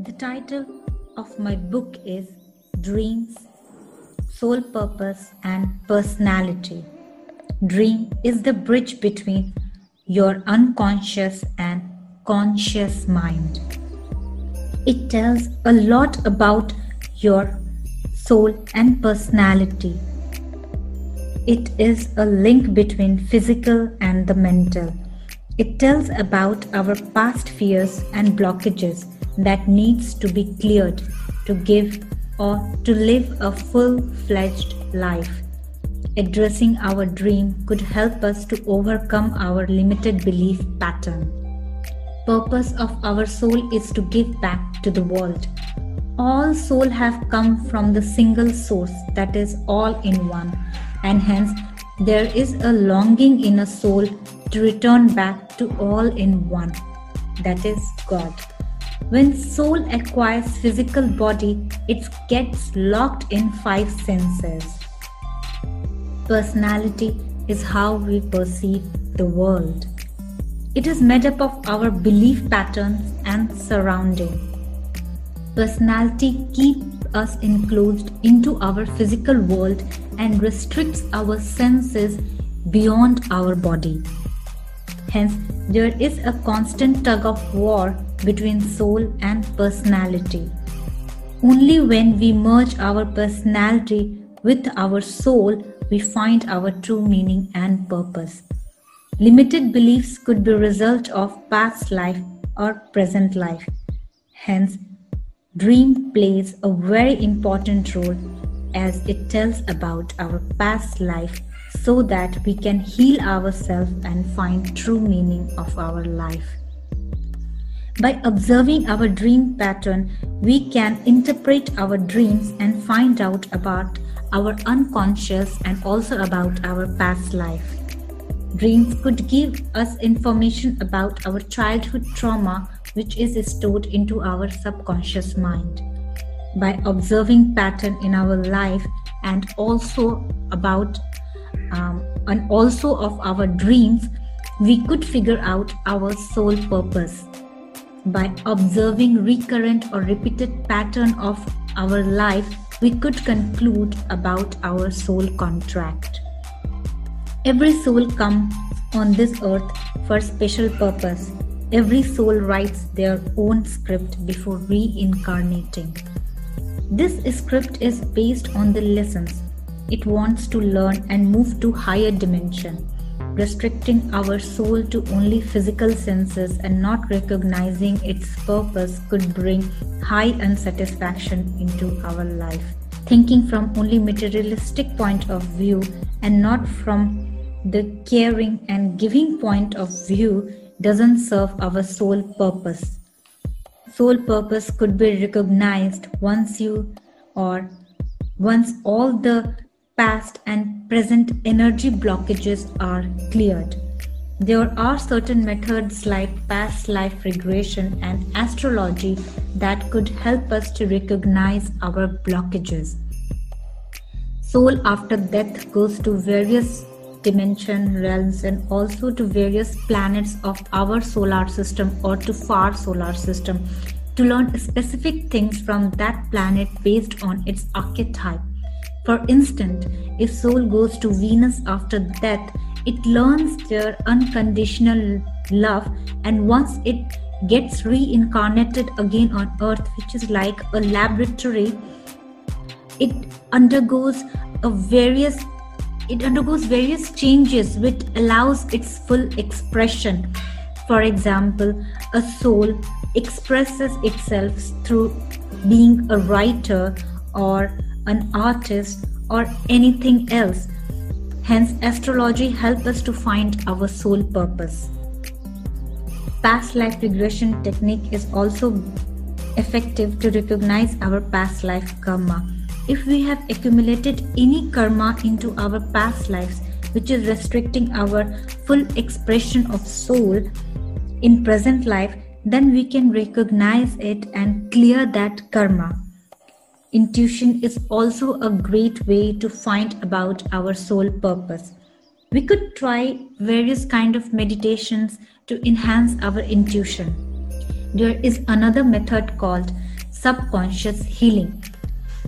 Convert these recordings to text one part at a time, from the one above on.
The title of my book is Dreams, Soul Purpose, and Personality. Dream is the bridge between your unconscious and conscious mind. It tells a lot about your soul and personality. It is a link between physical and the mental. It tells about our past fears and blockages that needs to be cleared to give or to live a full-fledged life. Addressing our dream could help us to overcome our limited belief pattern. Purpose of our soul is to give back to the world. All soul have come from the single source that is all in one and hence there is a longing in a soul to return back to all in one, that is God. When soul acquires physical body, it gets locked in five senses. Personality is how we perceive the world. It is made up of our belief patterns and surrounding. Personality keeps us enclosed into our physical world and restricts our senses beyond our body. Hence, there is a constant tug of war between soul and personality. Only when we merge our personality with our soul, we find our true meaning and purpose. Limited beliefs could be result of past life or present life. Hence, dream plays a very important role as it tells about our past life so that we can heal ourselves and find true meaning of our life. By observing our dream pattern, we can interpret our dreams and find out about our unconscious and also about our past life. Dreams could give us information about our childhood trauma, which is stored into our subconscious mind. By observing pattern in our life and also about um, and also of our dreams, we could figure out our soul purpose. By observing recurrent or repeated pattern of our life, we could conclude about our soul contract. Every soul comes on this earth for special purpose. Every soul writes their own script before reincarnating. This script is based on the lessons it wants to learn and move to higher dimension restricting our soul to only physical senses and not recognizing its purpose could bring high unsatisfaction into our life. Thinking from only materialistic point of view and not from the caring and giving point of view doesn't serve our soul purpose. Soul purpose could be recognized once you or once all the past and present energy blockages are cleared. There are certain methods like past life regression and astrology that could help us to recognize our blockages. Soul after death goes to various dimension realms and also to various planets of our solar system or to far solar system to learn specific things from that planet based on its archetype for instance, if soul goes to Venus after death, it learns their unconditional love, and once it gets reincarnated again on Earth, which is like a laboratory, it undergoes a various it undergoes various changes which allows its full expression. For example, a soul expresses itself through being a writer or an artist, or anything else. Hence, astrology helps us to find our soul purpose. Past life regression technique is also effective to recognize our past life karma. If we have accumulated any karma into our past lives, which is restricting our full expression of soul in present life, then we can recognize it and clear that karma. Intuition is also a great way to find about our soul purpose. We could try various kind of meditations to enhance our intuition. There is another method called subconscious healing.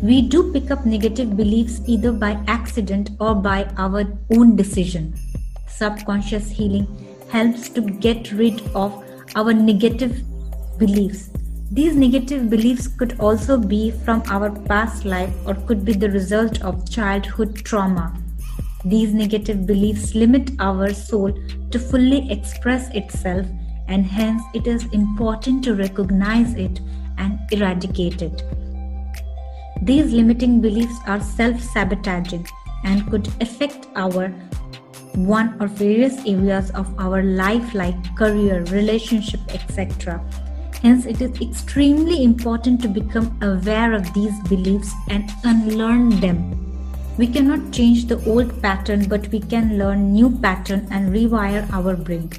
We do pick up negative beliefs either by accident or by our own decision. Subconscious healing helps to get rid of our negative beliefs. These negative beliefs could also be from our past life or could be the result of childhood trauma. These negative beliefs limit our soul to fully express itself, and hence it is important to recognize it and eradicate it. These limiting beliefs are self sabotaging and could affect our one or various areas of our life like career, relationship, etc. Hence, it is extremely important to become aware of these beliefs and unlearn them. We cannot change the old pattern, but we can learn new pattern and rewire our brain.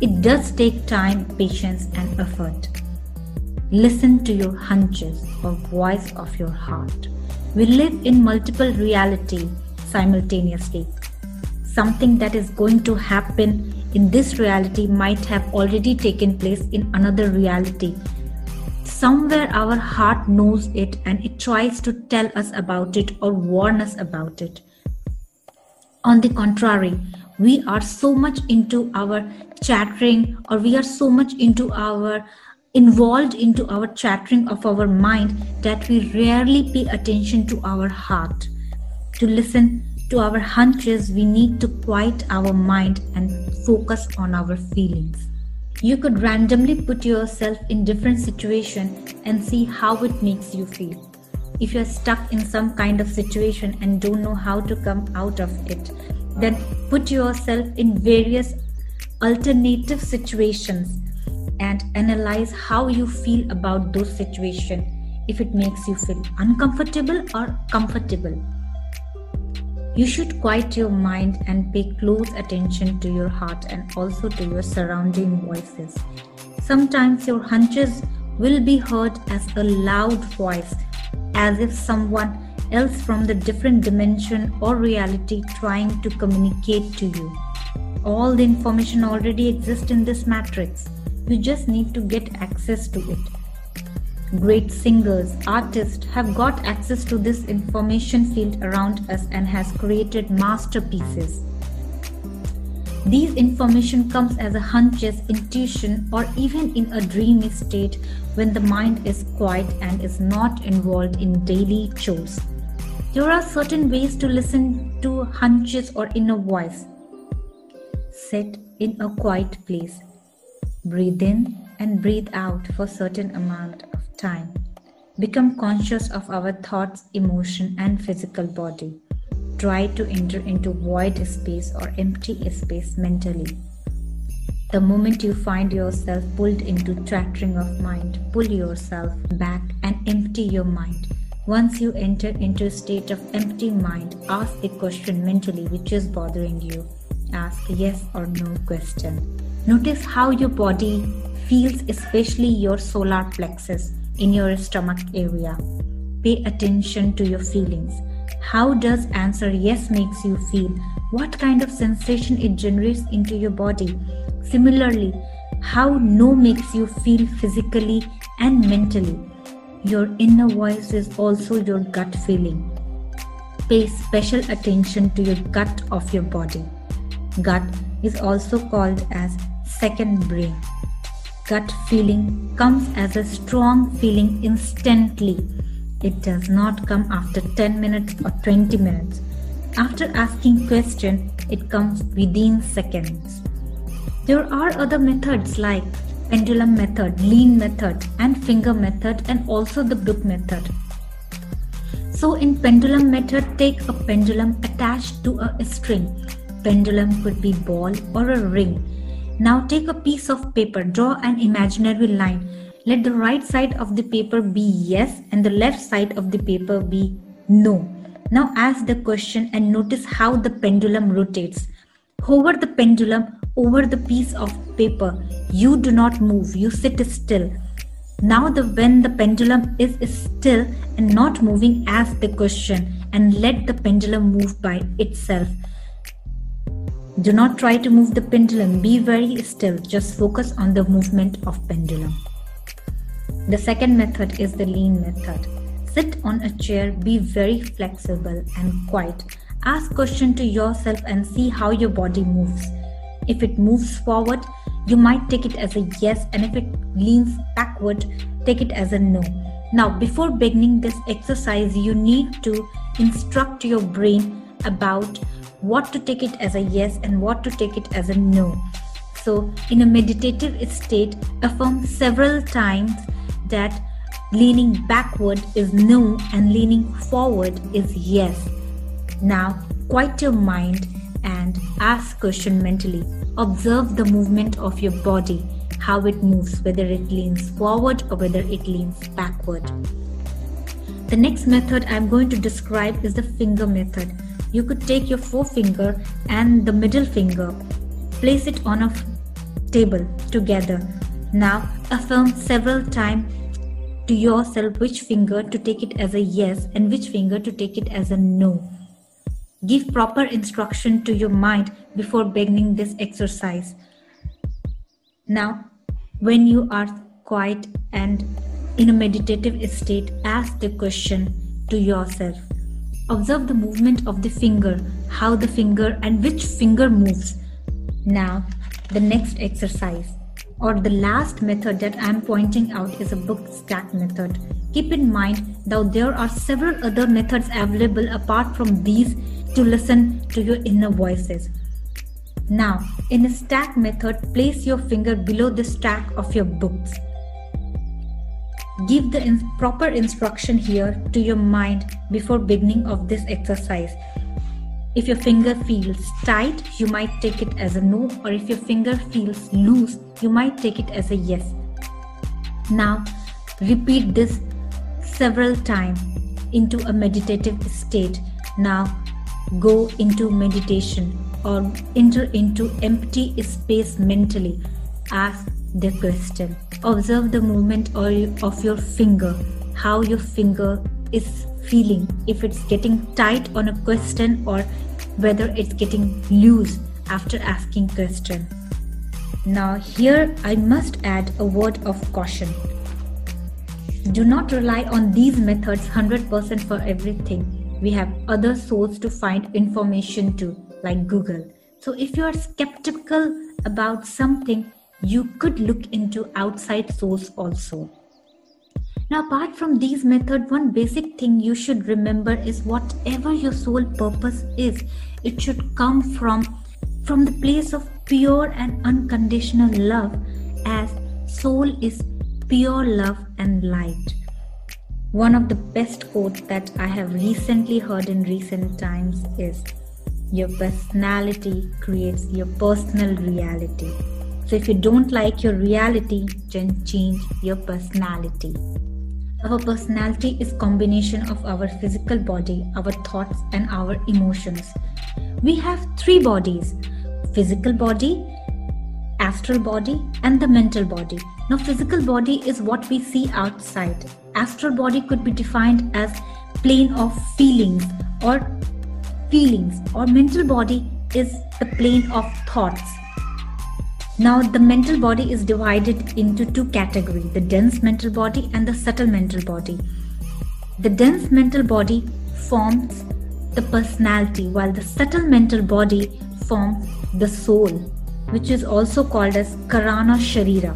It does take time, patience, and effort. Listen to your hunches or voice of your heart. We live in multiple reality simultaneously. Something that is going to happen in this reality might have already taken place in another reality. Somewhere our heart knows it and it tries to tell us about it or warn us about it. On the contrary, we are so much into our chattering or we are so much into our involved into our chattering of our mind that we rarely pay attention to our heart. To listen to our hunches, we need to quiet our mind and focus on our feelings. You could randomly put yourself in different situation and see how it makes you feel. If you're stuck in some kind of situation and don't know how to come out of it, then put yourself in various alternative situations and analyze how you feel about those situations if it makes you feel uncomfortable or comfortable you should quiet your mind and pay close attention to your heart and also to your surrounding voices. Sometimes your hunches will be heard as a loud voice as if someone else from the different dimension or reality trying to communicate to you. All the information already exists in this matrix. You just need to get access to it. Great singers, artists have got access to this information field around us and has created masterpieces. These information comes as a hunches, intuition, or even in a dreamy state when the mind is quiet and is not involved in daily chores. There are certain ways to listen to hunches or inner voice. Sit in a quiet place Breathe in and breathe out for certain amount time. Become conscious of our thoughts, emotion and physical body. Try to enter into void space or empty space mentally. The moment you find yourself pulled into chattering of mind, pull yourself back and empty your mind. Once you enter into a state of empty mind, ask a question mentally which is bothering you. Ask yes or no question. Notice how your body feels, especially your solar plexus in your stomach area. Pay attention to your feelings. How does answer yes makes you feel? What kind of sensation it generates into your body? Similarly, how no makes you feel physically and mentally. Your inner voice is also your gut feeling. Pay special attention to your gut of your body. Gut is also called as second brain. Gut feeling comes as a strong feeling instantly. It does not come after 10 minutes or 20 minutes. After asking question, it comes within seconds. There are other methods like pendulum method, lean method, and finger method, and also the book method. So in pendulum method, take a pendulum attached to a string. Pendulum could be ball or a ring now take a piece of paper, draw an imaginary line. Let the right side of the paper be yes and the left side of the paper be no. Now ask the question and notice how the pendulum rotates. Hover the pendulum over the piece of paper. You do not move, you sit still. Now the when the pendulum is still and not moving ask the question and let the pendulum move by itself. Do not try to move the pendulum. Be very still. Just focus on the movement of pendulum. The second method is the lean method. Sit on a chair, be very flexible and quiet. Ask question to yourself and see how your body moves. If it moves forward, you might take it as a yes, and if it leans backward, take it as a no. Now, before beginning this exercise, you need to instruct your brain about what to take it as a yes and what to take it as a no. So, in a meditative state, affirm several times that leaning backward is no and leaning forward is yes. Now, quiet your mind and ask question mentally. Observe the movement of your body, how it moves, whether it leans forward or whether it leans backward. The next method I'm going to describe is the finger method. You could take your forefinger and the middle finger, place it on a table together. Now affirm several times to yourself which finger to take it as a yes and which finger to take it as a no. Give proper instruction to your mind before beginning this exercise. Now, when you are quiet and in a meditative state, ask the question to yourself. Observe the movement of the finger, how the finger and which finger moves. Now, the next exercise or the last method that I'm pointing out is a book stack method. Keep in mind that there are several other methods available apart from these to listen to your inner voices. Now, in a stack method, place your finger below the stack of your books. Give the in- proper instruction here to your mind before beginning of this exercise. If your finger feels tight, you might take it as a no, or if your finger feels loose, you might take it as a yes. Now, repeat this several times into a meditative state. Now, go into meditation or enter into empty space mentally. Ask the question. Observe the movement of your finger, how your finger is feeling, if it's getting tight on a question or whether it's getting loose after asking question. Now here I must add a word of caution. Do not rely on these methods 100% for everything we have other sources to find information to like google so if you are skeptical about something you could look into outside source also now apart from these methods one basic thing you should remember is whatever your soul purpose is it should come from from the place of pure and unconditional love as soul is pure love and light one of the best quotes that I have recently heard in recent times is Your personality creates your personal reality. So if you don't like your reality, then change your personality. Our personality is combination of our physical body, our thoughts and our emotions. We have three bodies: physical body, astral body and the mental body. Now physical body is what we see outside astral body could be defined as plane of feelings or feelings or mental body is the plane of thoughts now the mental body is divided into two categories the dense mental body and the subtle mental body. The dense mental body forms the personality while the subtle mental body forms the soul which is also called as karana sharira.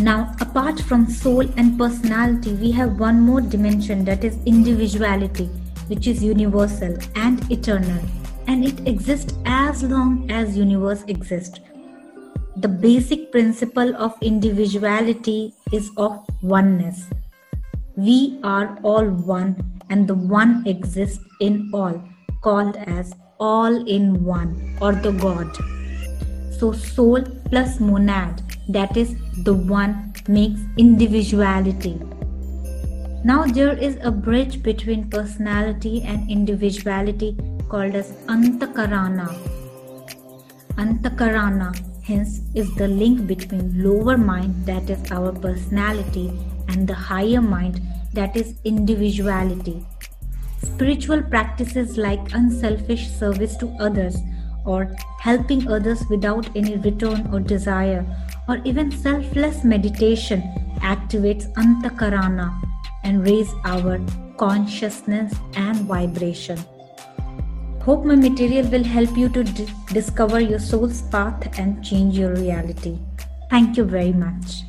Now, apart from soul and personality, we have one more dimension that is individuality, which is universal and eternal, and it exists as long as universe exists. The basic principle of individuality is of oneness. We are all one, and the one exists in all, called as all in one or the God. So, soul plus monad that is the one makes individuality now there is a bridge between personality and individuality called as antakarana antakarana hence is the link between lower mind that is our personality and the higher mind that is individuality spiritual practices like unselfish service to others or helping others without any return or desire or even selfless meditation activates Antakarana and raise our consciousness and vibration. Hope my material will help you to d- discover your soul's path and change your reality. Thank you very much.